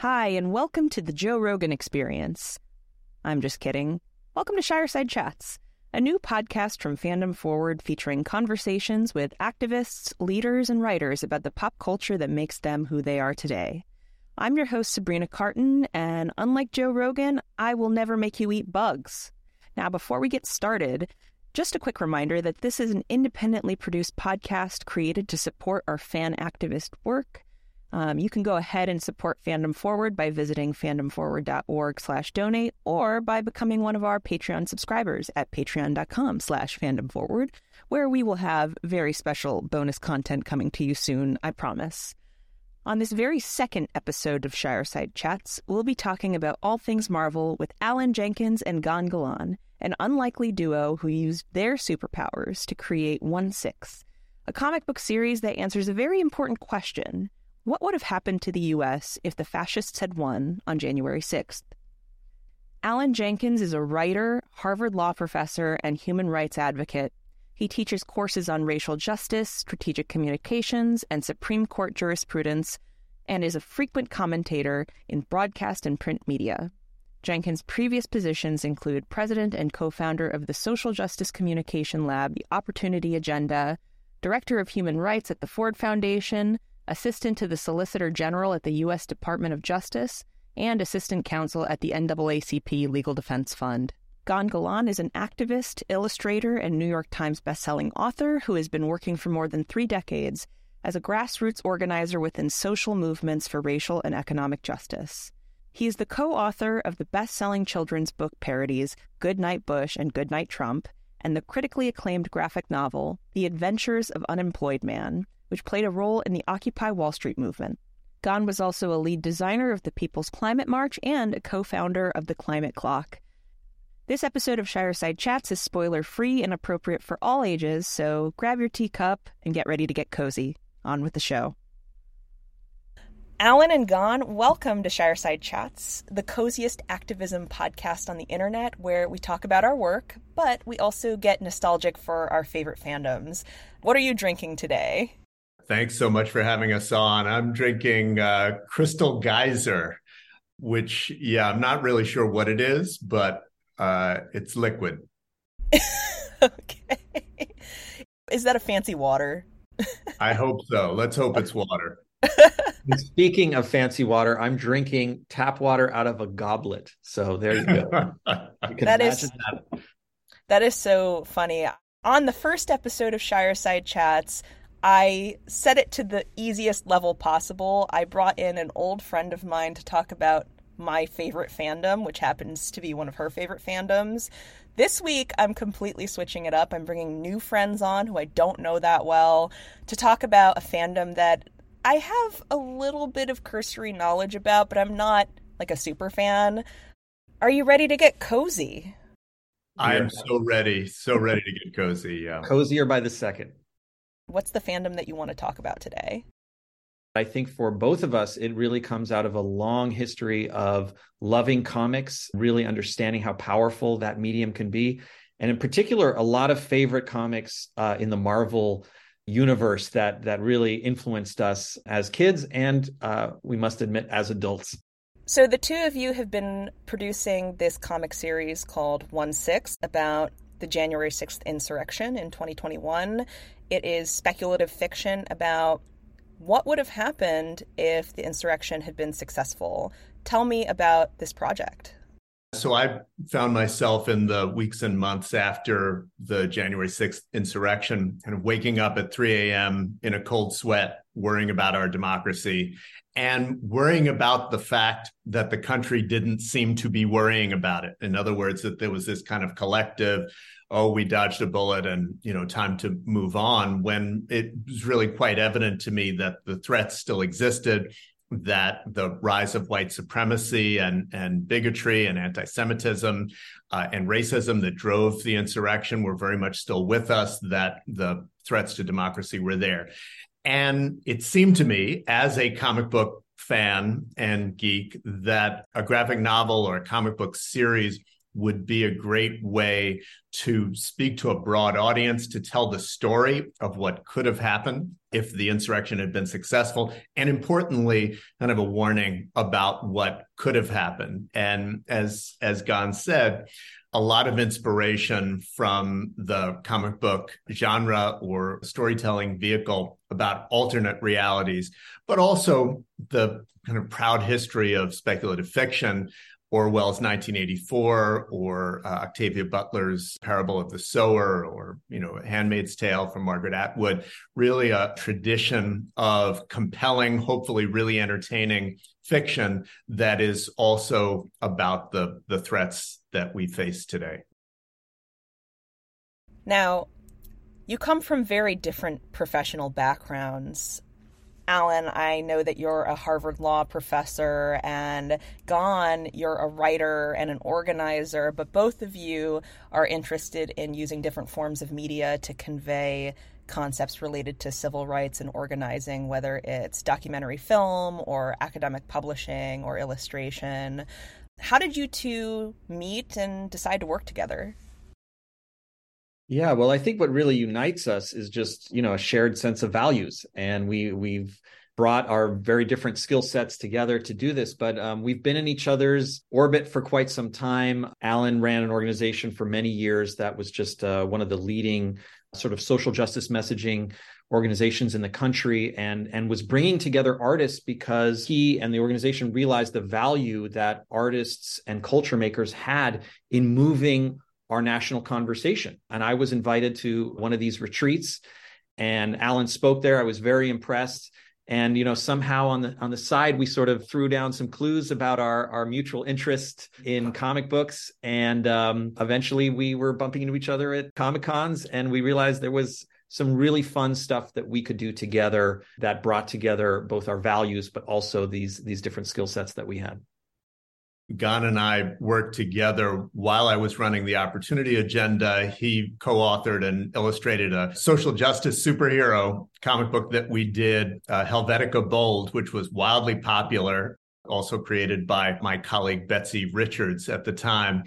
Hi, and welcome to the Joe Rogan Experience. I'm just kidding. Welcome to Shireside Chats, a new podcast from Fandom Forward featuring conversations with activists, leaders, and writers about the pop culture that makes them who they are today. I'm your host, Sabrina Cartan, and unlike Joe Rogan, I will never make you eat bugs. Now, before we get started, just a quick reminder that this is an independently produced podcast created to support our fan activist work. Um, you can go ahead and support Fandom Forward by visiting fandomforward.org slash donate or by becoming one of our Patreon subscribers at patreon.com slash fandomforward, where we will have very special bonus content coming to you soon, I promise. On this very second episode of Shireside Chats, we'll be talking about all things Marvel with Alan Jenkins and Gan Golan, an unlikely duo who used their superpowers to create One Six, a comic book series that answers a very important question what would have happened to the U.S. if the fascists had won on January 6th? Alan Jenkins is a writer, Harvard law professor, and human rights advocate. He teaches courses on racial justice, strategic communications, and Supreme Court jurisprudence, and is a frequent commentator in broadcast and print media. Jenkins' previous positions include president and co founder of the social justice communication lab, The Opportunity Agenda, director of human rights at the Ford Foundation, assistant to the Solicitor General at the U.S. Department of Justice, and assistant counsel at the NAACP Legal Defense Fund. Gan Golan is an activist, illustrator, and New York Times bestselling author who has been working for more than three decades as a grassroots organizer within social movements for racial and economic justice. He is the co author of the best selling children's book parodies Good Night Bush and Good Night Trump, and the critically acclaimed graphic novel The Adventures of Unemployed Man, which played a role in the Occupy Wall Street movement. Gan was also a lead designer of the People's Climate March and a co founder of the Climate Clock. This episode of Shireside Chats is spoiler free and appropriate for all ages, so grab your teacup and get ready to get cozy. On with the show. Alan and Gan, welcome to Shireside Chats, the coziest activism podcast on the internet where we talk about our work, but we also get nostalgic for our favorite fandoms. What are you drinking today? Thanks so much for having us on. I'm drinking uh, Crystal Geyser, which, yeah, I'm not really sure what it is, but uh, it's liquid. okay. Is that a fancy water? I hope so. Let's hope it's water. Speaking of fancy water, I'm drinking tap water out of a goblet. So there you go. You that is that. that is so funny. On the first episode of Shireside Chats, I set it to the easiest level possible. I brought in an old friend of mine to talk about my favorite fandom, which happens to be one of her favorite fandoms. This week, I'm completely switching it up. I'm bringing new friends on who I don't know that well to talk about a fandom that I have a little bit of cursory knowledge about, but I'm not like a super fan. Are you ready to get cozy? I am so ready, so ready to get cozy. Yeah. Cozier by the second. What's the fandom that you want to talk about today? I think for both of us, it really comes out of a long history of loving comics, really understanding how powerful that medium can be. And in particular, a lot of favorite comics uh, in the Marvel universe that that really influenced us as kids and uh, we must admit as adults. So the two of you have been producing this comic series called One Six about the January 6th insurrection in 2021. It is speculative fiction about what would have happened if the insurrection had been successful. Tell me about this project. So I found myself in the weeks and months after the January 6th insurrection, kind of waking up at 3 a.m. in a cold sweat, worrying about our democracy and worrying about the fact that the country didn't seem to be worrying about it. In other words, that there was this kind of collective, oh, we dodged a bullet and, you know, time to move on when it was really quite evident to me that the threats still existed that the rise of white supremacy and, and bigotry and anti-Semitism uh, and racism that drove the insurrection were very much still with us, that the threats to democracy were there. And it seemed to me, as a comic book fan and geek, that a graphic novel or a comic book series would be a great way to speak to a broad audience, to tell the story of what could have happened if the insurrection had been successful, and importantly, kind of a warning about what could have happened. And as as Gan said, a lot of inspiration from the comic book genre or storytelling vehicle about alternate realities, but also the kind of proud history of speculative fiction. Orwell's 1984 or uh, Octavia Butler's Parable of the Sower or, you know, Handmaid's Tale from Margaret Atwood, really a tradition of compelling, hopefully really entertaining fiction that is also about the the threats that we face today. Now, you come from very different professional backgrounds. Alan, I know that you're a Harvard Law professor, and Gan, you're a writer and an organizer, but both of you are interested in using different forms of media to convey concepts related to civil rights and organizing, whether it's documentary film or academic publishing or illustration. How did you two meet and decide to work together? Yeah, well, I think what really unites us is just, you know, a shared sense of values. And we we've brought our very different skill sets together to do this, but um, we've been in each other's orbit for quite some time. Alan ran an organization for many years that was just uh, one of the leading sort of social justice messaging organizations in the country and and was bringing together artists because he and the organization realized the value that artists and culture makers had in moving our national conversation. And i was invited to one of these retreats and alan spoke there. I was very impressed. And you know somehow on the on the side we sort of threw down some clues about our our mutual interest in comic books. And um, eventually we were bumping into each other at comic cons and we realized there was some really fun stuff that we could do together that brought together both our values but also these these different skill sets that we had Gan and I worked together while I was running the Opportunity Agenda. He co authored and illustrated a social justice superhero comic book that we did, uh, Helvetica Bold, which was wildly popular, also created by my colleague Betsy Richards at the time.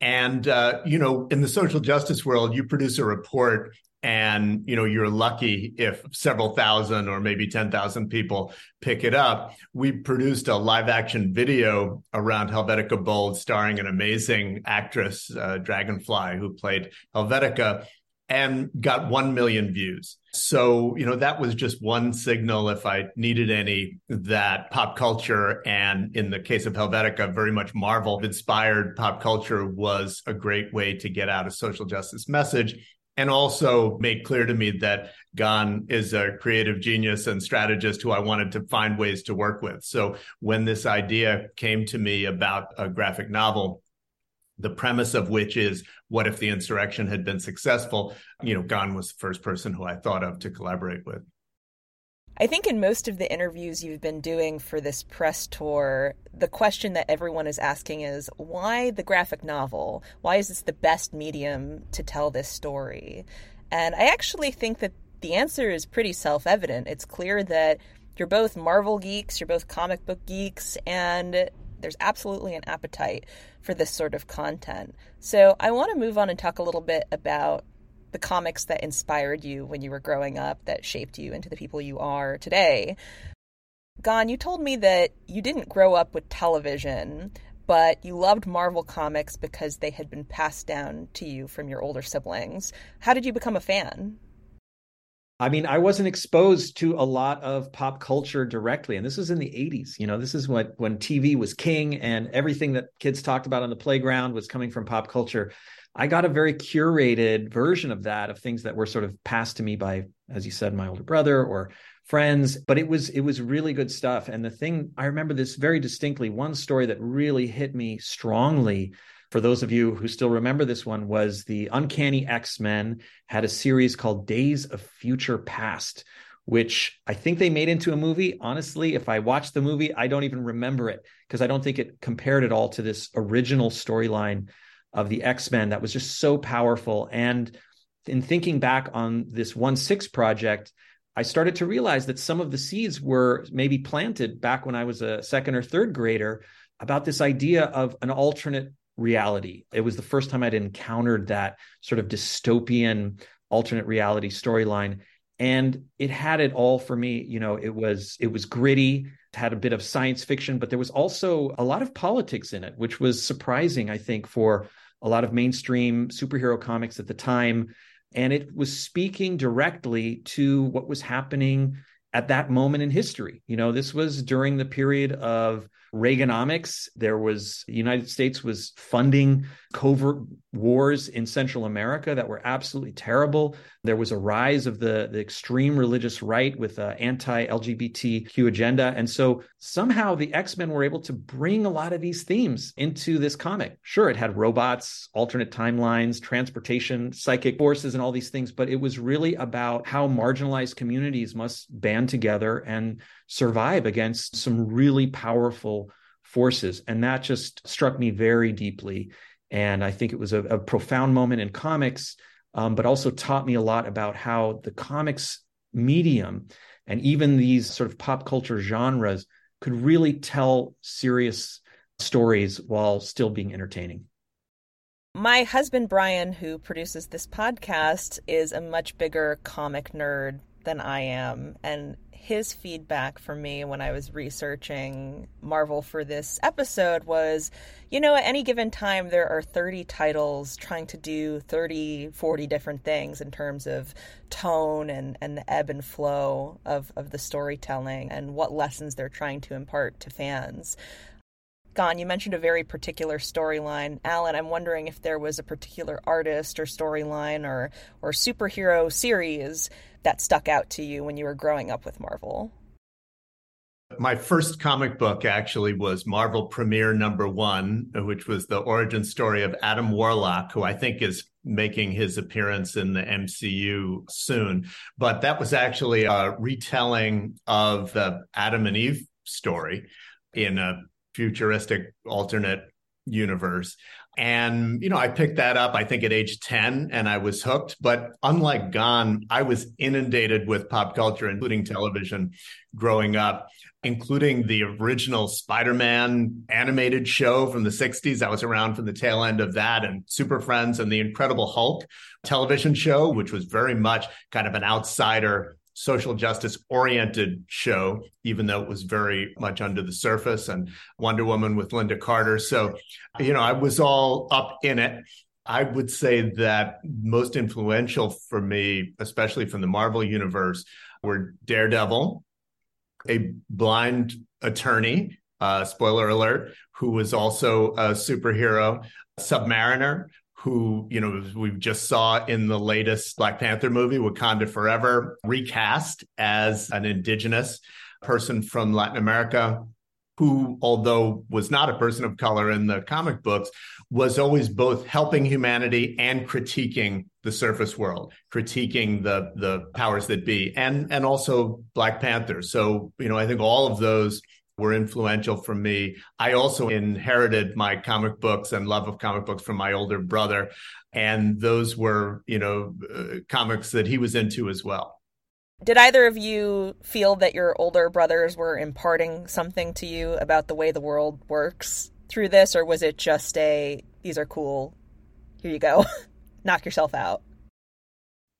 And, uh, you know, in the social justice world, you produce a report and you know you're lucky if several thousand or maybe 10,000 people pick it up. We produced a live action video around Helvetica Bold starring an amazing actress uh, Dragonfly who played Helvetica and got 1 million views. So you know that was just one signal if i needed any that pop culture and in the case of helvetica very much marvel inspired pop culture was a great way to get out a social justice message and also made clear to me that Gan is a creative genius and strategist who I wanted to find ways to work with. So when this idea came to me about a graphic novel, the premise of which is what if the insurrection had been successful, you know, Gan was the first person who I thought of to collaborate with. I think in most of the interviews you've been doing for this press tour, the question that everyone is asking is why the graphic novel? Why is this the best medium to tell this story? And I actually think that the answer is pretty self evident. It's clear that you're both Marvel geeks, you're both comic book geeks, and there's absolutely an appetite for this sort of content. So I want to move on and talk a little bit about the comics that inspired you when you were growing up that shaped you into the people you are today. Gan, you told me that you didn't grow up with television, but you loved Marvel comics because they had been passed down to you from your older siblings. How did you become a fan? I mean, I wasn't exposed to a lot of pop culture directly, and this was in the '80s. You know, this is what when TV was king, and everything that kids talked about on the playground was coming from pop culture. I got a very curated version of that of things that were sort of passed to me by, as you said, my older brother or friends. But it was it was really good stuff. And the thing I remember this very distinctly. One story that really hit me strongly. For those of you who still remember this one, was the Uncanny X Men had a series called Days of Future Past, which I think they made into a movie. Honestly, if I watched the movie, I don't even remember it because I don't think it compared at all to this original storyline of the X-Men that was just so powerful. And in thinking back on this 1 6 project, I started to realize that some of the seeds were maybe planted back when I was a second or third grader about this idea of an alternate reality. It was the first time I'd encountered that sort of dystopian alternate reality storyline and it had it all for me you know it was it was gritty had a bit of science fiction but there was also a lot of politics in it which was surprising i think for a lot of mainstream superhero comics at the time and it was speaking directly to what was happening at that moment in history you know this was during the period of Reaganomics. There was the United States was funding covert wars in Central America that were absolutely terrible. There was a rise of the, the extreme religious right with uh, an anti-LGBTQ agenda. And so somehow the X-Men were able to bring a lot of these themes into this comic. Sure, it had robots, alternate timelines, transportation, psychic forces, and all these things, but it was really about how marginalized communities must band together and survive against some really powerful forces. And that just struck me very deeply. And I think it was a, a profound moment in comics, um, but also taught me a lot about how the comics medium and even these sort of pop culture genres could really tell serious stories while still being entertaining. My husband, Brian, who produces this podcast, is a much bigger comic nerd than I am. And his feedback for me when I was researching Marvel for this episode was you know, at any given time, there are 30 titles trying to do 30, 40 different things in terms of tone and, and the ebb and flow of, of the storytelling and what lessons they're trying to impart to fans. Gan, you mentioned a very particular storyline. Alan, I'm wondering if there was a particular artist or storyline or, or superhero series that stuck out to you when you were growing up with Marvel? My first comic book actually was Marvel Premiere number one, which was the origin story of Adam Warlock, who I think is making his appearance in the MCU soon. But that was actually a retelling of the Adam and Eve story in a futuristic alternate universe. And, you know, I picked that up, I think at age 10, and I was hooked. But unlike Gan, I was inundated with pop culture, including television growing up, including the original Spider Man animated show from the 60s. I was around from the tail end of that, and Super Friends and the Incredible Hulk television show, which was very much kind of an outsider social justice oriented show, even though it was very much under the surface, and Wonder Woman with Lynda Carter. So, you know, I was all up in it. I would say that most influential for me, especially from the Marvel universe, were Daredevil, a blind attorney, uh, spoiler alert, who was also a superhero, Submariner, who, you know, we just saw in the latest Black Panther movie, Wakanda Forever, recast as an indigenous person from Latin America who, although was not a person of color in the comic books, was always both helping humanity and critiquing the surface world, critiquing the the powers that be, and and also Black Panther. So, you know, I think all of those were influential for me. I also inherited my comic books and love of comic books from my older brother. And those were, you know, uh, comics that he was into as well. Did either of you feel that your older brothers were imparting something to you about the way the world works through this, or was it just a, these are cool, here you go, knock yourself out?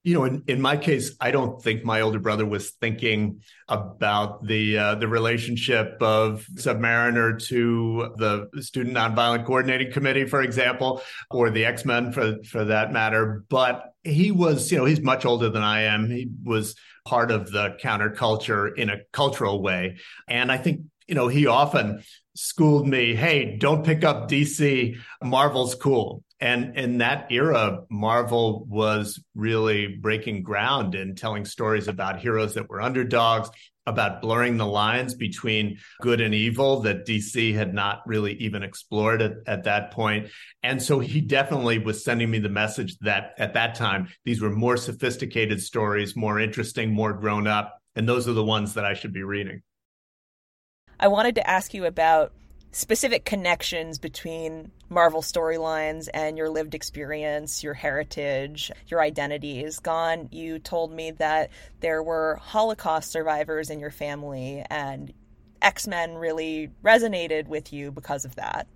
You know, in, in my case, I don't think my older brother was thinking about the uh, the relationship of Submariner to the Student Nonviolent Coordinating Committee, for example, or the X Men for for that matter. But he was, you know, he's much older than I am. He was part of the counterculture in a cultural way, and I think you know he often schooled me, "Hey, don't pick up DC. Marvel's cool." And in that era, Marvel was really breaking ground and telling stories about heroes that were underdogs, about blurring the lines between good and evil that DC had not really even explored at, at that point. And so he definitely was sending me the message that at that time, these were more sophisticated stories, more interesting, more grown up. And those are the ones that I should be reading. I wanted to ask you about specific connections between Marvel storylines and your lived experience, your heritage, your identity is Gan. You told me that there were Holocaust survivors in your family, and X Men really resonated with you because of that.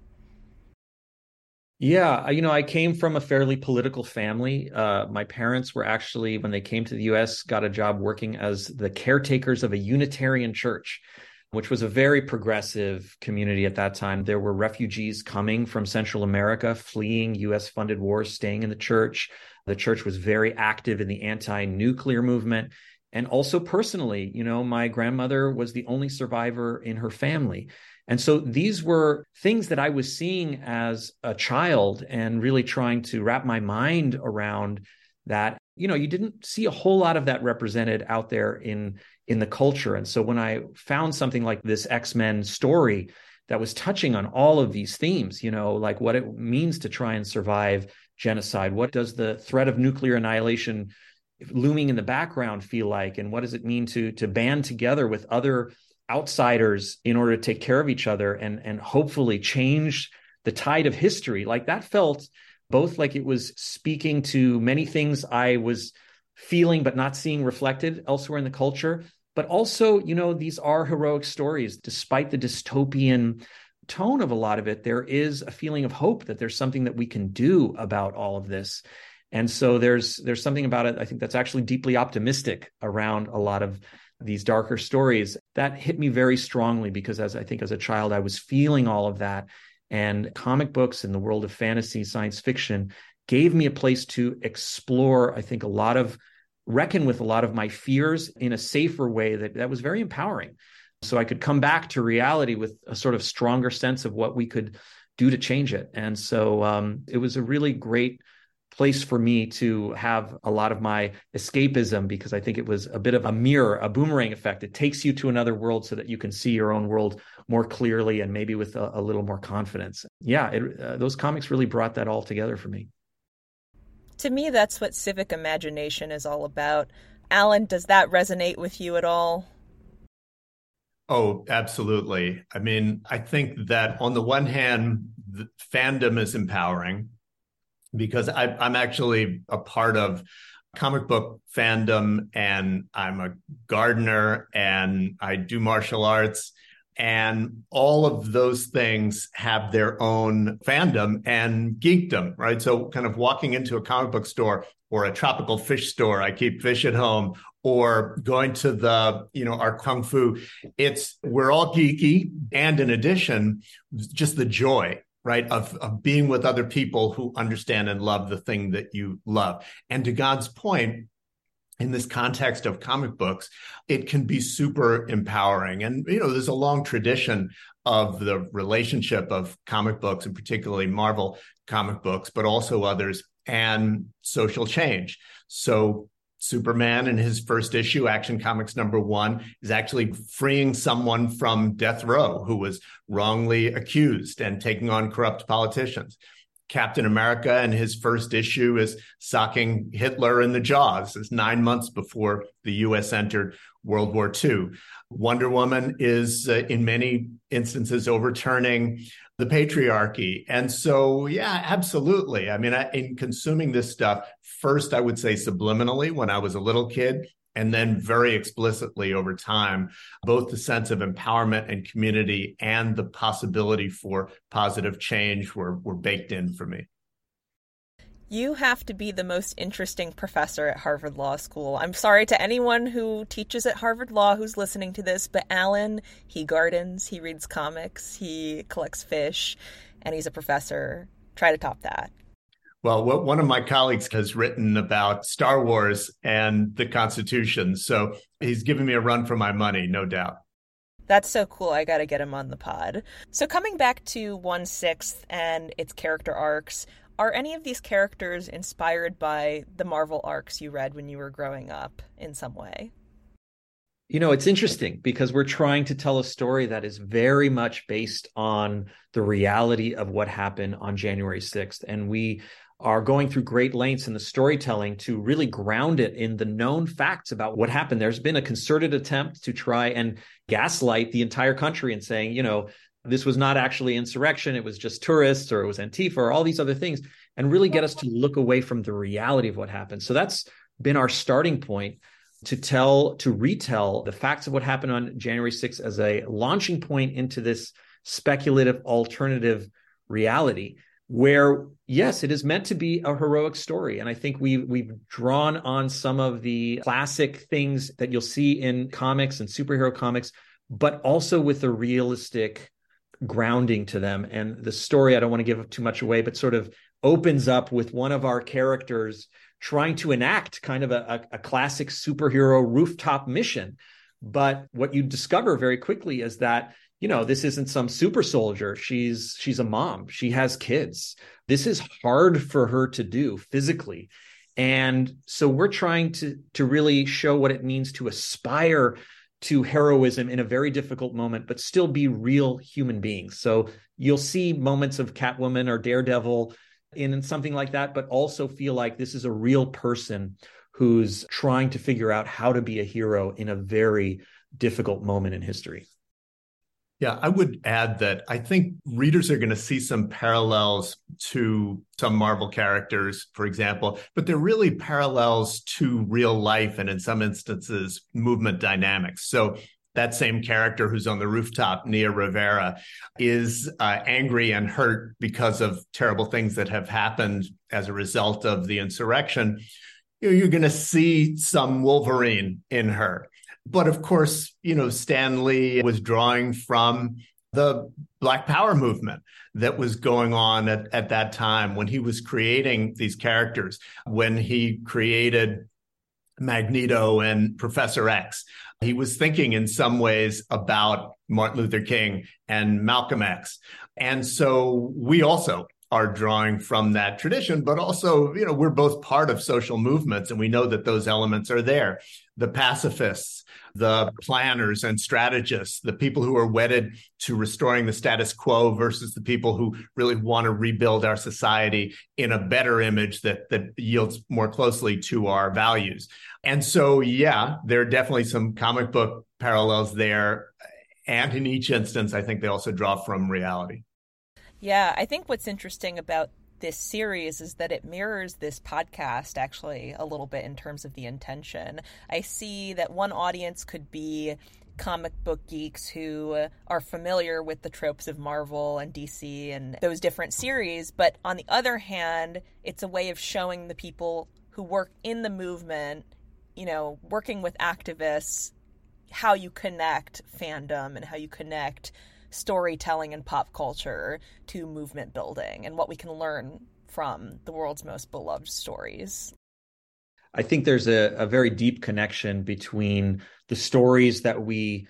Yeah, you know, I came from a fairly political family. Uh, my parents were actually, when they came to the US, got a job working as the caretakers of a Unitarian church, which was a very progressive community at that time. There were refugees coming from Central America, fleeing US funded wars, staying in the church. The church was very active in the anti nuclear movement. And also personally, you know, my grandmother was the only survivor in her family. And so these were things that I was seeing as a child and really trying to wrap my mind around that. You know, you didn't see a whole lot of that represented out there in in the culture. And so when I found something like this X-Men story that was touching on all of these themes, you know, like what it means to try and survive genocide, what does the threat of nuclear annihilation looming in the background feel like and what does it mean to to band together with other outsiders in order to take care of each other and and hopefully change the tide of history like that felt both like it was speaking to many things i was feeling but not seeing reflected elsewhere in the culture but also you know these are heroic stories. Despite the dystopian tone of a lot of it there is a feeling of hope that there's something that we can do about all of this. And so there's there's something about it i think that's actually deeply optimistic around a lot of these darker stories that hit me very strongly because as i think as a child i was feeling all of that and comic books and the world of fantasy science fiction gave me a place to explore i think a lot of reckon with a lot of my fears in a safer way that that was very empowering so i could come back to reality with a sort of stronger sense of what we could do to change it and so um, it was a really great place for me to have a lot of my escapism because I think it was a bit of a mirror, a boomerang effect. It takes you to another world so that you can see your own world more clearly and maybe with a, a little more confidence. Yeah, it, uh, those comics really brought that all together for me. To me, that's what civic imagination is all about. Alan, does that resonate with you at all? Oh, absolutely. I mean, I think that on the one hand, the fandom is empowering because I, I'm actually a part of comic book fandom and I'm a gardener and I do martial arts. And all of those things have their own fandom and geekdom, right? So, kind of walking into a comic book store or a tropical fish store, I keep fish at home, or going to the, you know, our kung fu, it's, we're all geeky. And in addition, just the joy right of, of being with other people who understand and love the thing that you love and to Gan's point in this mm-hmm. context of comic books it can be super empowering. And you know there's a long tradition of the relationship of comic books and particularly marvel comic books but also others and social change. So Superman in his first issue, Action Comics number one, is actually freeing someone from death row who was wrongly accused and taking on corrupt politicians. Captain America and his first issue is socking Hitler in the jaws. It's nine months before the U.S. entered World War II. Wonder Woman is, uh, in many instances, overturning the patriarchy. And so, yeah, absolutely. I mean, I, in consuming this stuff, first, I would say subliminally when I was a little kid, and then very explicitly over time, both the sense of empowerment and community and the possibility for positive change were, were baked in for me. You have to be the most interesting professor at Harvard Law School. I'm sorry to anyone who teaches at Harvard Law who's listening to this, but Alan, he gardens, he reads comics, he collects fish, and he's a professor. Try to top that. Well, what, one of my colleagues has written about Star Wars and the Constitution. So he's giving me a run for my money, no doubt. That's so cool. I got to get him on the pod. So, coming back to 1 6th and its character arcs, are any of these characters inspired by the Marvel arcs you read when you were growing up in some way? You know, it's interesting because we're trying to tell a story that is very much based on the reality of what happened on January 6th. And we are going through great lengths in the storytelling to really ground it in the known facts about what happened. There's been a concerted attempt to try and gaslight the entire country and saying, you know, this was not actually insurrection, it was just tourists or it was Antifa or all these other things, and really get us to look away from the reality of what happened. So that's been our starting point to tell, to retell the facts of what happened on January 6th as a launching point into this speculative alternative reality. Where yes it is meant to be a heroic story. And i think we we've drawn on some of the classic things that you'll see in comics and superhero comics but also with the realistic grounding to them. And the story i don't want to give too much away but sort of opens up with one of our characters trying to enact kind of a, a, a classic superhero rooftop mission. But what you discover very quickly is that you know this isn't some super soldier. She's she's a mom. She has kids. This is hard for her to do physically. And so we're trying to to really show what it means to aspire to heroism in a very difficult moment but still be real human beings. So you'll see moments of catwoman or daredevil in something like that but also feel like this is a real person who's trying to figure out how to be a hero in a very difficult moment in history yeah, I would add that I think readers are going to see some parallels to some Marvel characters, for example, but they're really parallels to real life and in some instances, movement dynamics. So that same character who's on the rooftop, Nia Rivera, is uh, angry and hurt because of terrible things that have happened as a result of the insurrection. You're going to see some Wolverine in her. But of course, you know, Stan Lee was drawing from the Black Power movement that was going on at, at that time when he was creating these characters, when he created Magneto and Professor X. He was thinking in some ways about Martin Luther King and Malcolm X. And so we also are drawing from that tradition, but also, you know, we're both part of social movements and we know that those elements are there. The pacifists, the planners and strategists, the people who are wedded to restoring the status quo versus the people who really want to rebuild our society in a better image that that yields more closely to our values. And so, yeah, there are definitely some comic book parallels there. And in each instance, I think they also draw from reality. Yeah, I think what's interesting about this series is that it mirrors this podcast actually a little bit in terms of the intention. I see that one audience could be comic book geeks who are familiar with the tropes of Marvel and DC and those different series, but on the other hand, it's a way of showing the people who work in the movement, you know, working with activists, how you connect fandom and how you connect storytelling and pop culture to movement building and what we can learn from the world's most beloved stories. I think there's a, a very deep connection between the stories that we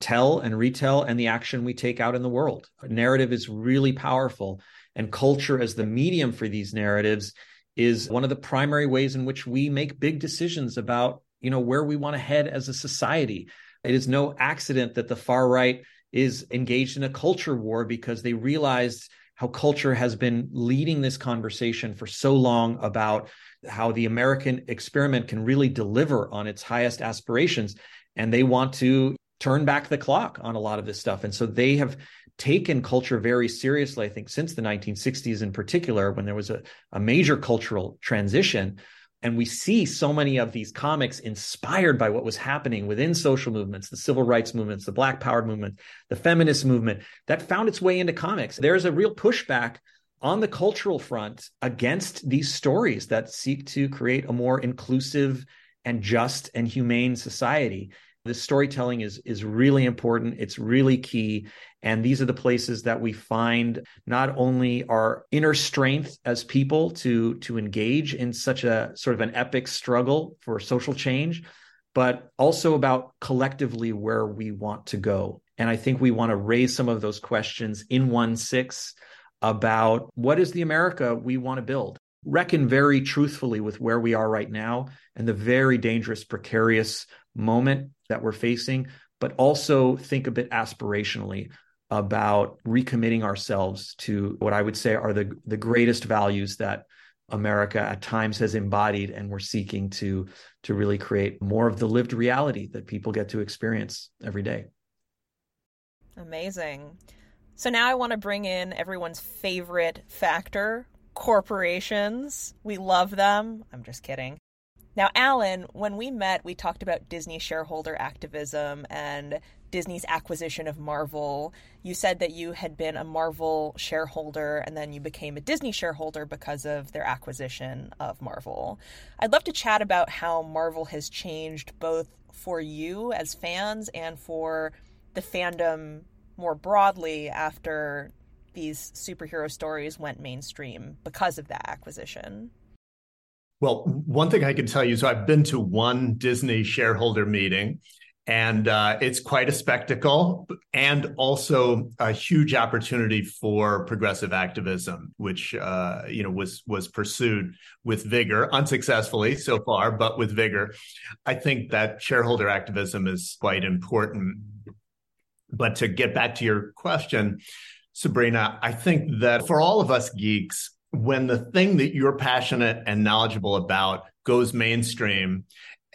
tell and retell and the action we take out in the world. Narrative is really powerful, and culture as the medium for these narratives is one of the primary ways in which we make big decisions about you know where we want to head as a society. It is no accident that the far right is engaged in a culture war because they realized how culture has been leading this conversation for so long about how the American experiment can really deliver on its highest aspirations. And they want to turn back the clock on a lot of this stuff. And so they have taken culture very seriously, I think, since the 1960s in particular, when there was a, a major cultural transition and we see so many of these comics inspired by what was happening within social movements, the civil rights movements, the Black Power movement, the feminist movement that found its way into comics. There's a real pushback on the cultural front against these stories that seek to create a more inclusive and just and humane society. The storytelling is is really important. It's really key. And these are the places that we find not only our inner strength as people to, to engage in such a sort of an epic struggle for social change, but also about collectively where we want to go. And I think we want to raise some of those questions in 1 6 about what is the America we want to build. Reckon very truthfully with where we are right now and the very dangerous, precarious moment that we're facing, but also think a bit aspirationally about recommitting ourselves to what I would say are the the greatest values that America at times has embodied and we're seeking to to really create more of the lived reality that people get to experience every day. Amazing. So now I want to bring in everyone's favorite factor, corporations. We love them. I'm just kidding. Now, Alan, when we met, we talked about Disney shareholder activism and Disney's acquisition of Marvel. You said that you had been a Marvel shareholder and then you became a Disney shareholder because of their acquisition of Marvel. I'd love to chat about how Marvel has changed both for you as fans and for the fandom more broadly after these superhero stories went mainstream because of that acquisition. Well, one thing I can tell you is so I've been to one Disney shareholder meeting, and uh, it's quite a spectacle and also a huge opportunity for progressive activism which uh, you know was was pursued with vigor unsuccessfully so far but with vigor. I think that shareholder activism is quite important. But to get back to your question sabrina i think that for all of us geeks when the thing that you're passionate and knowledgeable about goes mainstream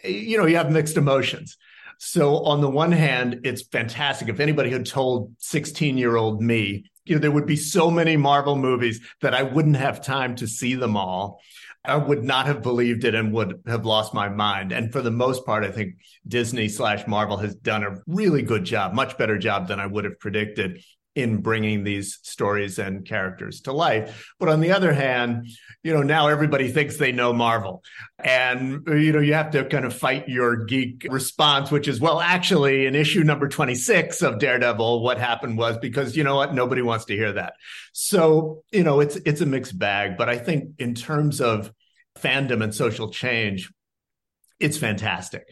eh, you know you have mixed emotions so on the one hand, it's fantastic. If anybody had told 16 year old me, you know, there would be so many Marvel movies that I wouldn't have time to see them all. I would not have believed it and would have lost my mind. And for the most part, I think Disney slash Marvel has done a really good job, much better job than I would have predicted in bringing these stories and characters to life. But on the other hand, you know, now everybody thinks they know Marvel. And, you know, you have to kind of fight your geek response, which is, well, actually, in issue number 26 of Daredevil, what happened was because, you know what, nobody wants to hear that. So, you know, it's it's a mixed bag. But I think in terms of fandom and social change, it's fantastic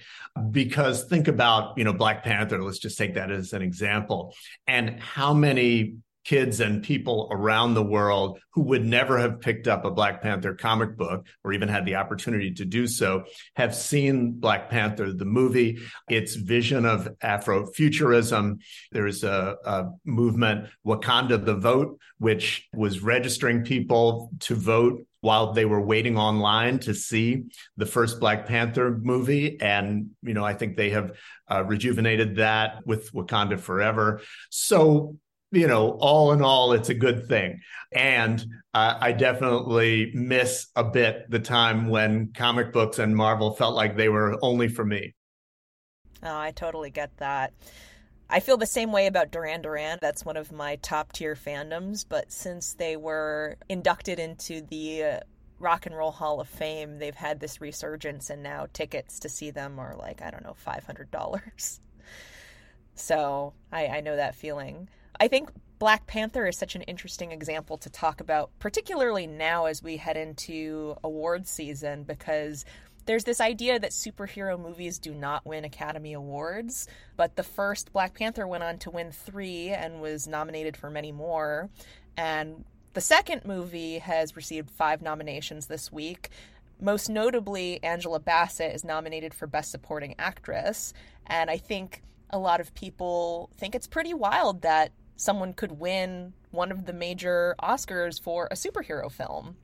because think about you know black panther let's just take that as an example and how many kids and people around the world who would never have picked up a Black Panther comic book or even had the opportunity to do so have seen Black Panther, the movie, its vision of Afrofuturism. There's a, a movement, Wakanda the Vote, which was registering people to vote while they were waiting online to see the first Black Panther movie. And, you know, I think they have uh, rejuvenated that with Wakanda Forever. So, you know, all in all, it's a good thing. And uh, I definitely miss a bit the time when comic books and Marvel felt like they were only for me. Oh, I totally get that. I feel the same way about Duran Duran. That's one of my top tier fandoms, but since they were inducted into the uh, Rock and Roll Hall of Fame, they've had this resurgence, and now tickets to see them are like, I don't know, $500. So I, I know that feeling. I think Black Panther is such an interesting example to talk about, particularly now as we head into awards season, because there's this idea that superhero movies do not win Academy Awards, but the first Black Panther went on to win three and was nominated for many more. And the second movie has received five nominations this week. Most notably, Angela Bassett is nominated for Best Supporting Actress. And I think a lot of people think it's pretty wild that someone could win one of the major Oscars for a superhero film.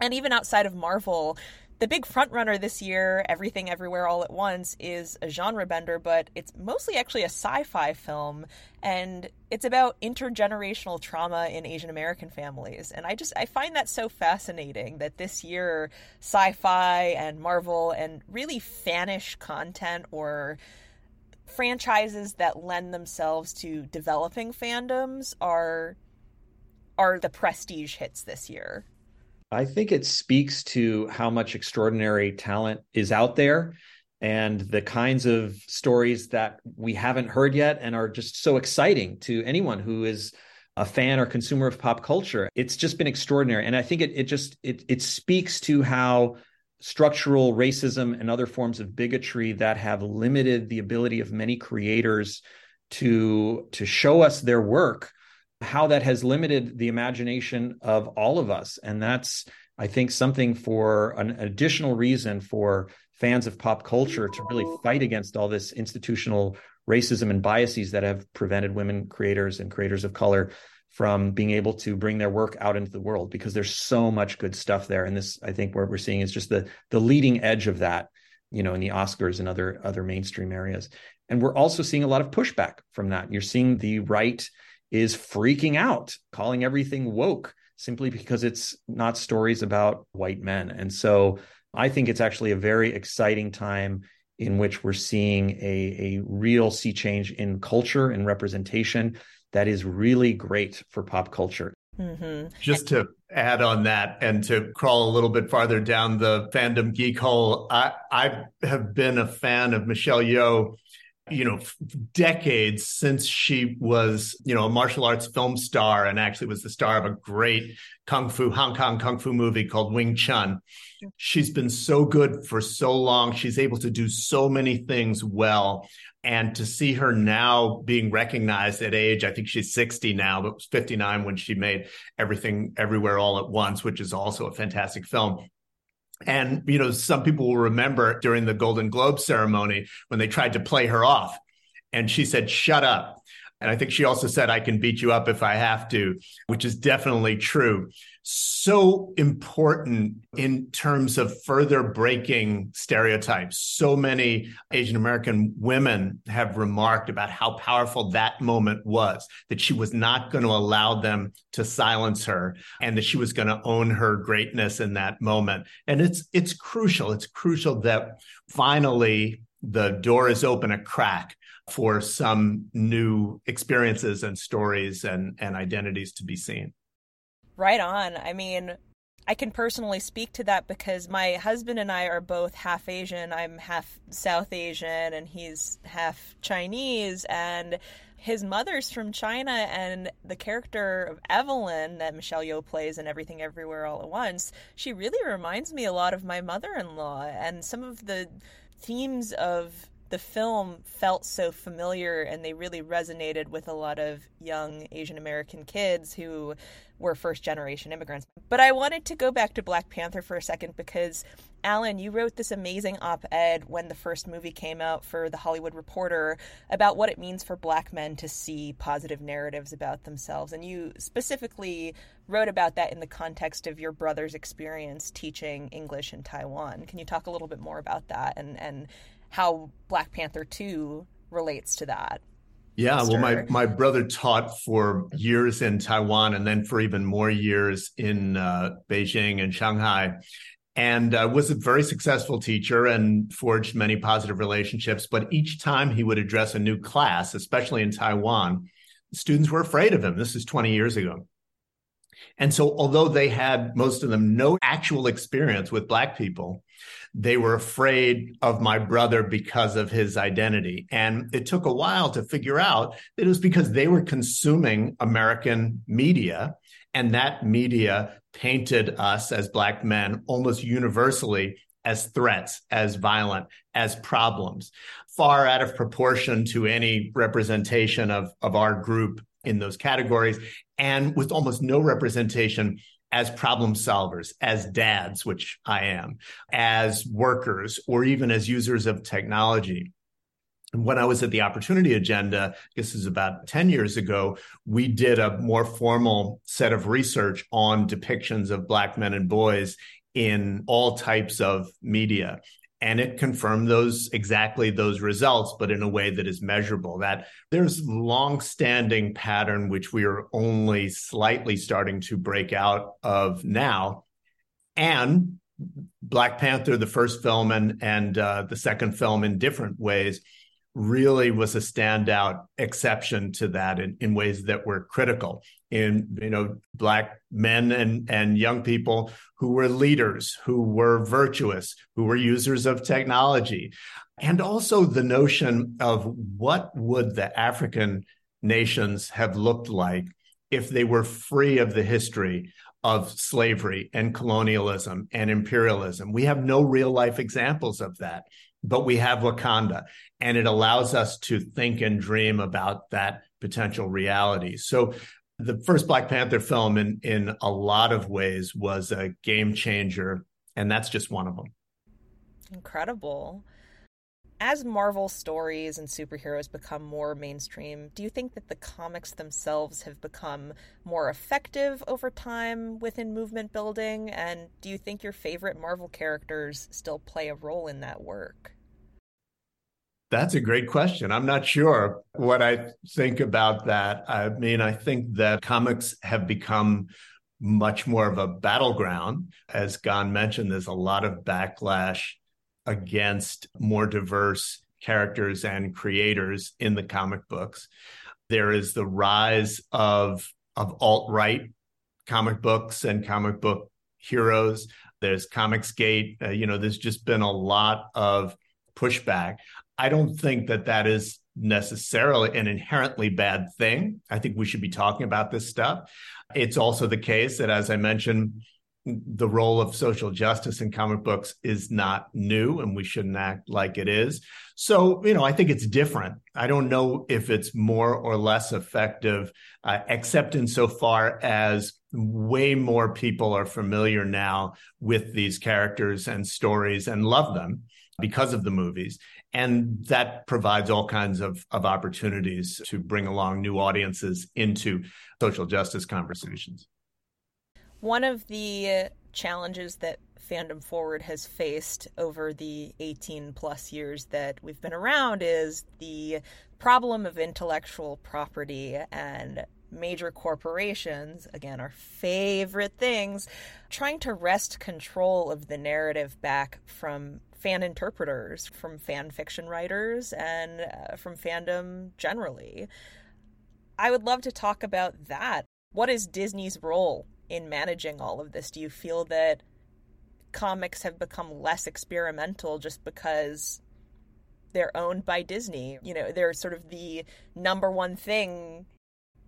And even outside of Marvel, the big frontrunner this year, Everything Everywhere All at Once, is a genre bender, but it's mostly actually a sci fi film. And it's about intergenerational trauma in Asian American families. And I just, I find that so fascinating that this year, sci fi and Marvel and really fanish content or franchises that lend themselves to developing fandoms are are the prestige hits this year. I think it speaks to how much extraordinary talent is out there and the kinds of stories that we haven't heard yet and are just so exciting to anyone who is a fan or consumer of pop culture. It's just been extraordinary. And I think it it just it it speaks to how structural racism and other forms of bigotry that have limited the ability of many creators to to show us their work how that has limited the imagination of all of us. And that's, I think, something for an additional reason for fans of pop culture to really fight against all this institutional racism and biases that have prevented women creators and creators of color from being able to bring their work out into the world because there's so much good stuff there. And this i think what we're seeing is just the the leading edge of that you know in the oscars and other other mainstream areas. And we're also seeing a lot of pushback from that. You're seeing the right is freaking out, calling everything woke simply because it's not stories about white men. And so I think it's actually a very exciting time in which we're seeing a, a real sea change in culture and representation that is really great for pop culture. Mm-hmm. Just to add on that and to crawl a little bit farther down the fandom geek hole, I, I have been a fan of Michelle Yeoh you know decades since she was you know a martial arts film star and actually was the star of a great kung fu hong kong kung fu movie called wing chun. She's been so good for so long. She's able to do so many things well. And to see her now being recognized at age i think she's 60 now but was 59 when she made everything everywhere all at once which is also a fantastic film and, you know, some people will remember during the Golden Globe ceremony when they tried to play her off and she said, shut up. And I think she also said, I can beat you up if I have to, which is definitely true. So important in terms of further breaking stereotypes. So many Asian American women have remarked about how powerful that moment was, that she was not going to allow them to silence her and that she was going to own her greatness in that moment. And it's, it's crucial. It's crucial that finally the door is open a crack for some new experiences and stories and, and identities to be seen. Right on. I mean, I can personally speak to that because my husband and I are both half Asian. I'm half South Asian and he's half Chinese. And his mother's from China, and the character of Evelyn that Michelle Yeoh plays in Everything Everywhere All at Once, she really reminds me a lot of my mother in law. And some of the themes of the film felt so familiar and they really resonated with a lot of young Asian American kids who were first generation immigrants. But I wanted to go back to Black Panther for a second because Alan, you wrote this amazing op ed when the first movie came out for The Hollywood Reporter about what it means for black men to see positive narratives about themselves. And you specifically wrote about that in the context of your brother's experience teaching English in Taiwan. Can you talk a little bit more about that and, and how Black Panther 2 relates to that. Yeah, well, my, my brother taught for years in Taiwan and then for even more years in uh, Beijing and Shanghai, and uh, was a very successful teacher and forged many positive relationships. But each time he would address a new class, especially in Taiwan, students were afraid of him. This is 20 years ago. And so, although they had most of them no actual experience with Black people, they were afraid of my brother because of his identity. And it took a while to figure out that it was because they were consuming American media. And that media painted us as Black men almost universally as threats, as violent, as problems, far out of proportion to any representation of, of our group in those categories, and with almost no representation as problem solvers, as dads, which I am, as workers, or even as users of technology. When I was at the Opportunity Agenda, this is about 10 years ago, we did a more formal set of research on depictions of Black men and boys in all types of media and it confirmed those exactly those results but in a way that is measurable that there's long-standing pattern which we are only slightly starting to break out of now. And black panther the first film and and uh, the second film in different ways really was a standout exception to that in, in ways that were critical in you know black men and and young people who were leaders who were virtuous who were users of technology. And also the notion of what would the african nations have looked like if they were free of the history of slavery and colonialism and imperialism. We have no real life examples of that but we have Wakanda, and it allows us to think and dream about that potential reality. So, the first Black Panther film, in in a lot of ways, was a game changer, and that's just one of them. Incredible. As Marvel stories and superheroes become more mainstream, do you think that the comics themselves have become more effective over time within movement building? And do you think your favorite Marvel characters still play a role in that work? That's a great question. I'm not sure what I think about that. I mean, I think that comics have become much more of a battleground. As Gan mentioned, there's a lot of backlash against more diverse characters and creators in the comic books. There is the rise of of alt-right comic books and comic book heroes. There's Comicsgate. Uh, you know, there's just been a lot of pushback. I don't think that that is necessarily an inherently bad thing. I think we should be talking about this stuff. It's also the case that, as I mentioned, the role of social justice in comic books is not new and we shouldn't act like it is. So, you know, I think it's different. I don't know if it's more or less effective, uh, except insofar as way more people are familiar now with these characters and stories and love them because of the movies. And that provides all kinds of, of opportunities to bring along new audiences into social justice conversations. One of the challenges that Fandom Forward has faced over the 18 plus years that we've been around is the problem of intellectual property and major corporations, again, our favorite things, trying to wrest control of the narrative back from fan interpreters, from fan fiction writers, and uh, from fandom generally. I would love to talk about that. What is Disney's role in managing all of this? Do you feel that comics have become less experimental just because they're owned by Disney? You know, they're sort of the number one thing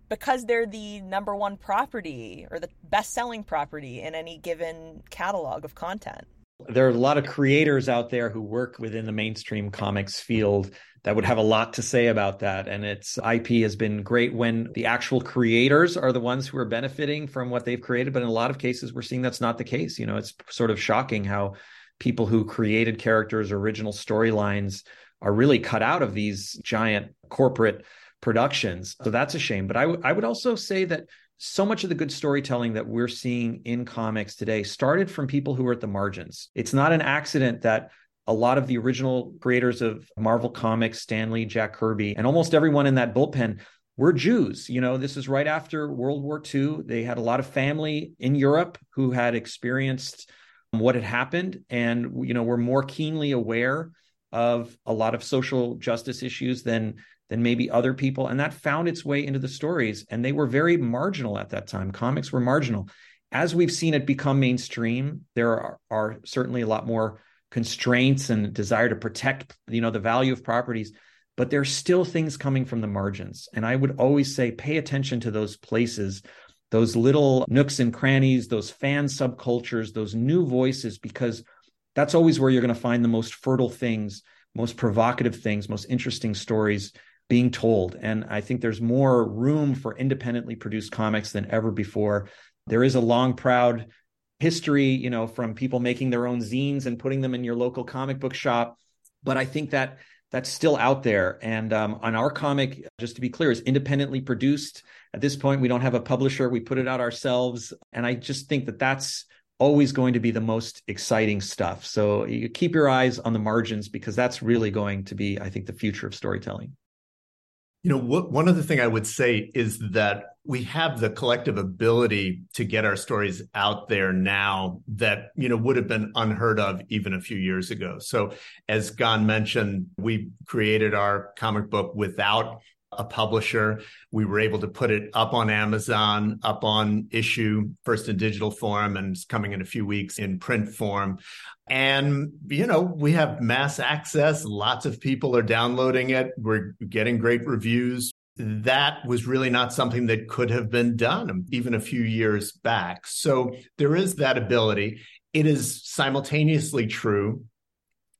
because they're the number one property or the best selling property in any given catalog of content. There are a lot of creators out there who work within the mainstream comics field that would have a lot to say about that. And its IP has been great when the actual creators are the ones who are benefiting from what they've created. But in a lot of cases, we're seeing that's not the case. You know, it's sort of shocking how people who created characters, original storylines are really cut out of these giant corporate productions. So that's a shame. But I, w- I would also say that so much of the good storytelling that we're seeing in comics today started from people who were at the margins. It's not an accident that a lot of the original creators of Marvel Comics, Stan Lee, Jack Kirby, and almost everyone in that bullpen were Jews. You know, this is right after World War II. They had a lot of family in Europe who had experienced what had happened and, you know, were more keenly aware of a lot of social justice issues than than maybe other people and that found its way into the stories and they were very marginal at that time. Comics were marginal. As we've seen it become mainstream there are, are certainly a lot more constraints and desire to protect you know the value of properties but there's still things coming from the margins. And i would always say pay attention to those places those little nooks and crannies those fan subcultures those new voices because that's always where you're going to find the most fertile things most provocative things most interesting stories being told and i think there's more room for independently produced comics than ever before there is a long proud history, you know, from people making their own zines and putting them in your local comic book shop. But I think that that's still out there. And um, on our comic, just to be clear, is independently produced. At this point, we don't have a publisher. We put it out ourselves. And I just think that that's always going to be the most exciting stuff. So you keep your eyes on the margins because that's really going to be, I think, the future of storytelling. You know, what, one other thing I would say is that we have the collective ability to get our stories out there now that you know would have been unheard of even a few years ago. So, as Gan mentioned, we created our comic book without a publisher. We were able to put it up on Amazon, up on Issuu, first in digital form, and it's coming in a few weeks in print form. And, you know, we have mass access. Lots of people are downloading it. We're getting great reviews. That was really not something that could have been done even a few years back. So there is that ability. It is simultaneously true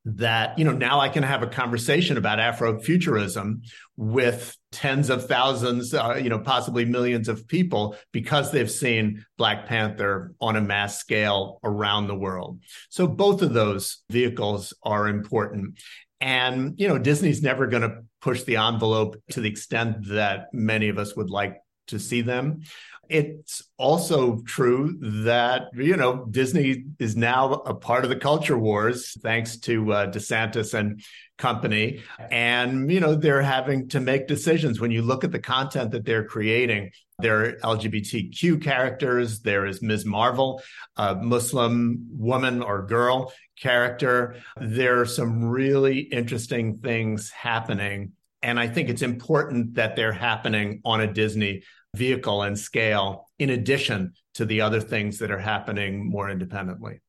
that you know now i can have a conversation about afrofuturism with tens of thousands uh, you know possibly millions of people because they've seen black panther on a mass scale around the world so both of those vehicles are important and you know disney's never going to push the envelope to the extent that many of us would like to see them. It's also true that, you know, Disney is now a part of the culture wars thanks to uh, DeSantis and company. And, you know, they're having to make decisions. When you look at the content that they're creating, there are LGBTQ characters. There is Ms. Marvel, a Muslim woman or girl character. There are some really interesting things happening. And I think it's important that they're happening on a Disney vehicle and scale, in addition to the other things that are happening more independently.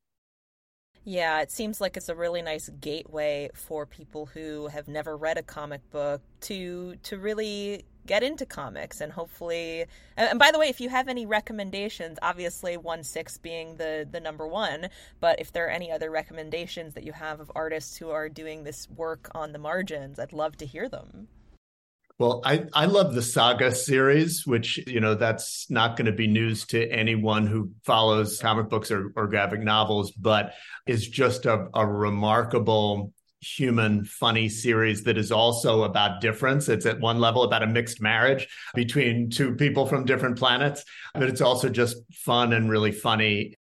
Yeah, it seems like it's a really nice gateway for people who have never read a comic book to to really get into comics and hopefully and by the way if you have any recommendations obviously one six being the the number one but if there are any other recommendations that you have of artists who are doing this work on the margins i'd love to hear them well, I, I love the Saga series, which, you know, that's not going to be news to anyone who follows comic books or, or graphic novels, but is just a, a remarkable human funny series that is also about difference it's at one level about a mixed marriage between two people from different planets but it's also just fun and really funny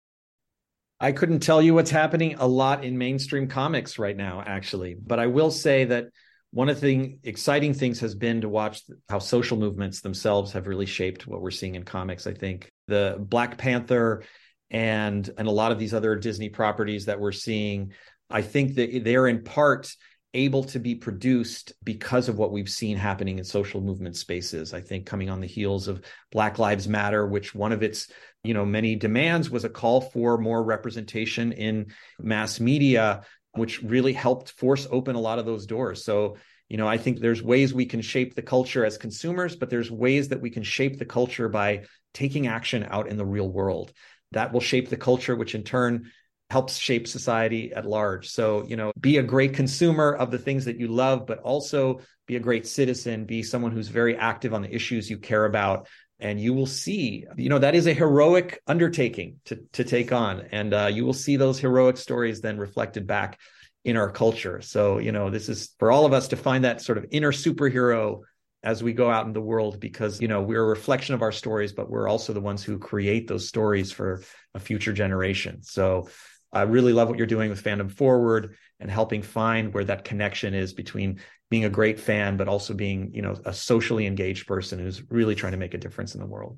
I couldn't tell you what's happening a lot in mainstream comics right now, actually. But I will say that one of the exciting things has been to watch how social movements themselves have really shaped what we're seeing in comics. I think the Black Panther and and a lot of these other Disney properties that we're seeing, I think that they're in part able to be produced because of what we've seen happening in social movement spaces. I think coming on the heels of Black Lives Matter, which one of its you know many demands was a call for more representation in mass media which really helped force open a lot of those doors. So, you know, I think there's ways we can shape the culture as consumers, but there's ways that we can shape the culture by taking action out in the real world. That will shape the culture, which in turn helps shape society at large. So, you know, be a great consumer of the things that you love, but also be a great citizen, be someone who's very active on the issues you care about, and you will see you know that is a heroic undertaking to to take on. And uh, you will see those heroic stories then reflected back in our culture. So you know this is for all of us to find that sort of inner superhero as we go out in the world because you know we're a reflection of our stories but we're also the ones who create those stories for a future generation. So i really love what you're doing with fandom forward and helping find where that connection is between being a great fan, but also being, you know, a socially engaged person who's really trying to make a difference in the world.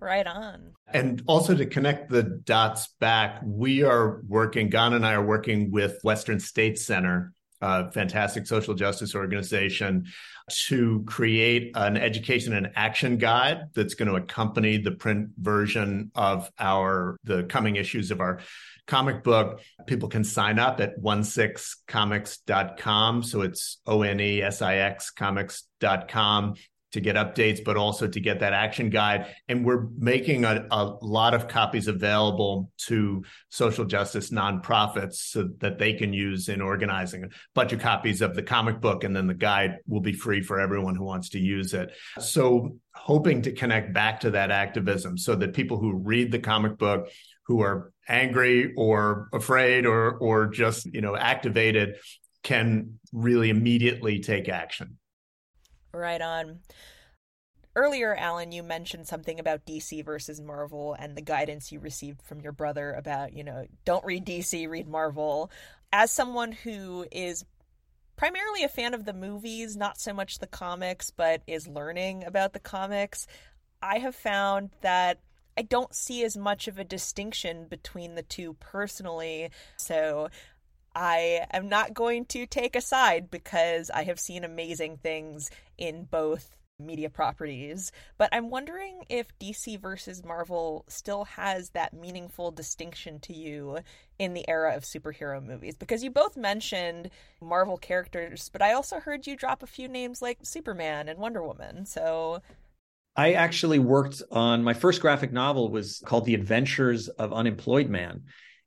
Right on. And also to connect the dots back, we are working, Gan and I are working with Western States Center, a fantastic social justice organization, to create an education and action guide that's going to accompany the print version of our the coming issues of our comic book. People can sign up at 16comics.com. So it's O N E S I X comics.com to get updates, but also to get that action guide. And we're making a, a, lot of copies available to social justice nonprofits so that they can use in organizing a bunch of copies of the comic book. And then the guide will be free for everyone who wants to use it. So, hoping to connect back to that activism so that people who read the comic book who are angry or afraid or or just you know activated can really immediately take action. Right on. Earlier alan you mentioned something about dc versus marvel and the guidance you received from your brother about you know don't read dc read marvel. As someone who is primarily a fan of the movies not so much the comics but is learning about the comics i have found that I don't see as much of a distinction between the two personally. So I am not going to take a side because I have seen amazing things in both media properties. But I'm wondering if DC versus Marvel still has that meaningful distinction to you in the era of superhero movies. Because you both mentioned Marvel characters, but I also heard you drop a few names like Superman and Wonder Woman. So I actually worked on my first graphic novel was called The Adventures of Unemployed Man.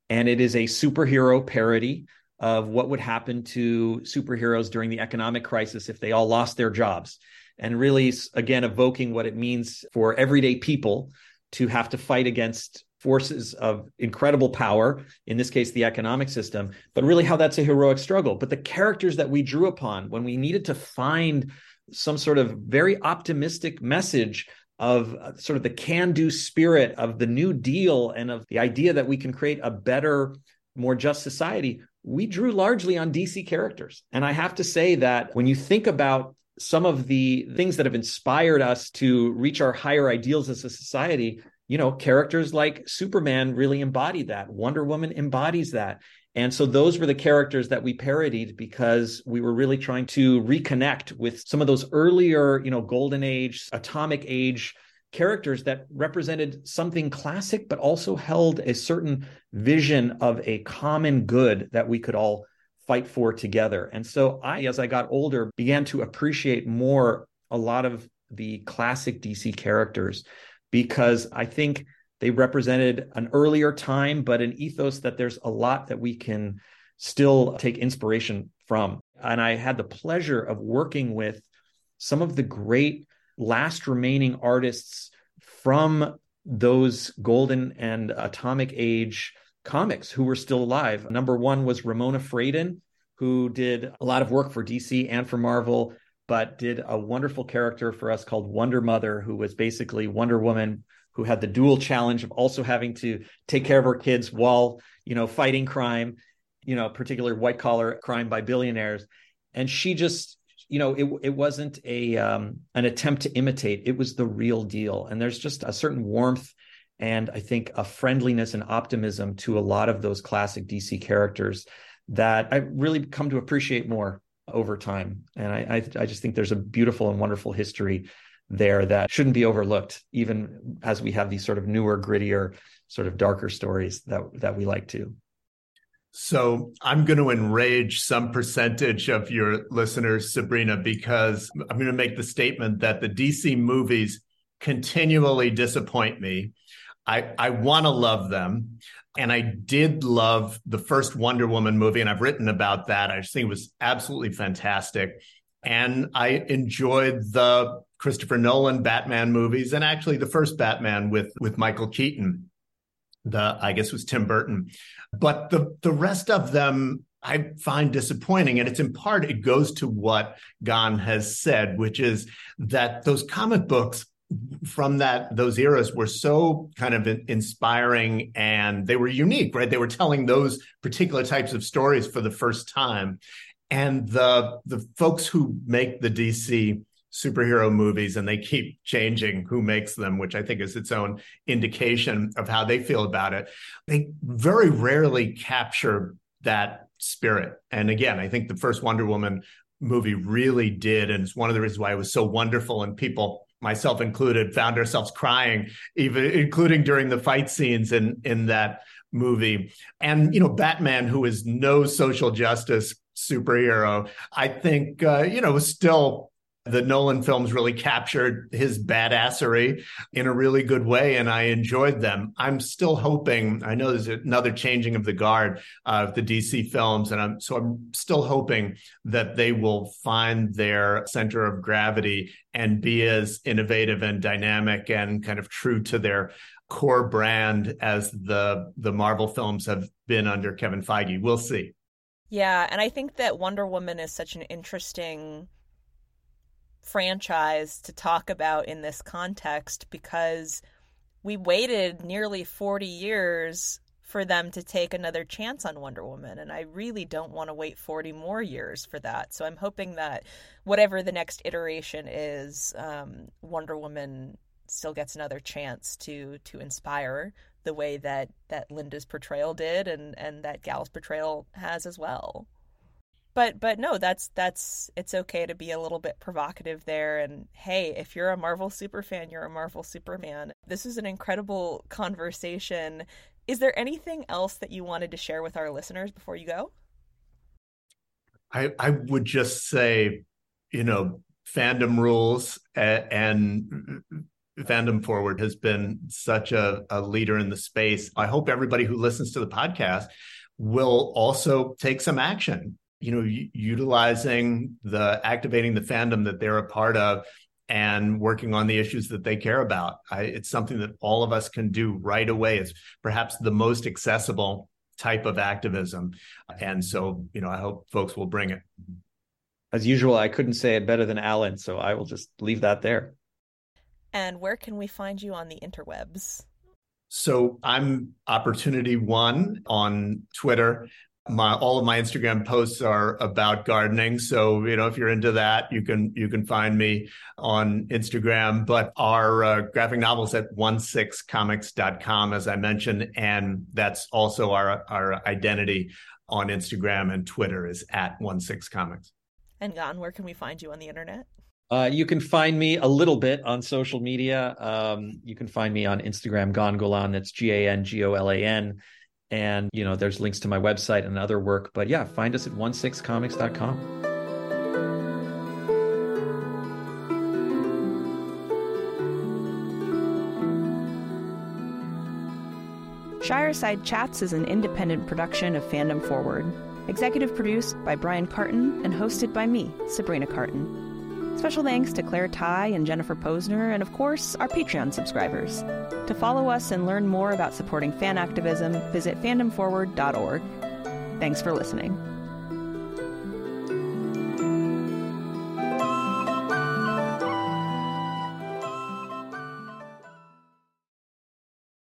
And it is a superhero parody of what would happen to superheroes during the economic crisis if they all lost their jobs. And really, again, evoking what it means for everyday people to have to fight against forces of incredible power, in this case, the economic system, but really how that's a heroic struggle. But the characters that we drew upon when we needed to find some sort of very optimistic message of uh, sort of the can do spirit of the New Deal and of the idea that we can create a better, more just society, we drew largely on DC characters. And I have to say that when you think about some of the things that have inspired us to reach our higher ideals as a society, you know, characters like Superman really embody that. Wonder Woman embodies that. And so those were the characters that we parodied because we were really trying to reconnect with some of those earlier, you know, golden age, atomic age characters that represented something classic, but also held a certain vision of a common good that we could all fight for together. And so I, as I got older, began to appreciate more a lot of the classic DC characters because I think they represented an earlier time, but an ethos that there's a lot that we can still take inspiration from. And I had the pleasure of working with some of the great last remaining artists from those golden and atomic age comics who were still alive. Number one was Ramona Fradon, who did a lot of work for DC and for Marvel, but did a wonderful character for us called Wonder Mother, who was basically Wonder Woman who had the dual challenge of also having to take care of her kids while you know fighting crime you know particular white collar crime by billionaires. And she just you know it it wasn't a um, an attempt to imitate. It was the real deal. And there's just a certain warmth and i think a friendliness and optimism to a lot of those classic dc characters that i really come to appreciate more over time. And i i, I just think there's a beautiful and wonderful history there that shouldn't be overlooked, even as we have these sort of newer, grittier, sort of darker stories that that we like to. So I'm going to enrage some percentage of your listeners, Sabrina, because I'm going to make the statement that the DC movies continually disappoint me. I, I want to love them. And I did love the first Wonder Woman movie, and I've written about that. I just think it was absolutely fantastic. And I enjoyed the Christopher Nolan Batman movies, and actually the first Batman with with Michael Keaton. The I guess was Tim Burton, but the the rest of them I find disappointing, and it's in part it goes to what Gan has said, which is that those comic books from that those eras were so kind of inspiring and they were unique right they were telling those particular types of stories for the first time and the the folks who make the dc superhero movies and they keep changing who makes them, which I think is its own indication of how they feel about it. They very rarely capture that spirit. And again, I think the first Wonder Woman movie really did. And it's one of the reasons why it was so wonderful. And people, myself included, found ourselves crying, even including during the fight scenes in, in that movie. And, you know, Batman, who is no social justice superhero, I think, uh, you know, was still the Nolan films really captured his badassery in a really good way, and I enjoyed them. I'm still hoping. I know there's another changing of the guard uh, of the DC films, and I'm so I'm still hoping that they will find their center of gravity and be as innovative and dynamic and kind of true to their core brand as the the Marvel films have been under Kevin Feige. We'll see. Yeah, and I think that Wonder Woman is such an interesting franchise to talk about in this context because we waited nearly 40 years for them to take another chance on Wonder Woman. And I really don't want to wait 40 more years for that. So I'm hoping that whatever the next iteration is, um, Wonder Woman still gets another chance to to inspire the way that that Lynda's portrayal did and and that Gal's portrayal has as well but but no that's that's it's okay to be a little bit provocative there. And hey if you're a marvel super fan you're a marvel superman. This is an incredible conversation. Is there anything else that you wanted to share with our listeners before you go? I i would just say you know fandom rules and, and fandom forward has been such a, a leader in the space. I hope everybody who listens to the podcast will also take some action you know, utilizing the activating the fandom that they're a part of and working on the issues that they care about. I, it's something that all of us can do right away. It's perhaps the most accessible type of activism. And so, you know, I hope folks will bring it. As usual, I couldn't say it better than Alan, so I will just leave that there. And where can we find you on the interwebs? So I'm Opportunity One on Twitter. My all of my Instagram posts are about gardening. So you know if you're into that, you can you can find me on Instagram. But our uh, graphic novels at one 16comics.com, as I mentioned, and that's also our our identity on Instagram and Twitter is at 16comics. And Gan, where can we find you on the internet? Uh, you can find me a little bit on social media. Um, you can find me on Instagram, Gan Golan. That's G A N G O L A N. And, you know, there's links to my website and other work. But yeah, find us at 16comics.com. Shireside Chats is an independent production of Fandom Forward, executive produced by Brian Cartan and hosted by me, Sabrina Cartan. Special thanks to Claire Ty and Jennifer Posner, and of course, our Patreon subscribers. To follow us and learn more about supporting fan activism, visit fandomforward.org. Thanks for listening.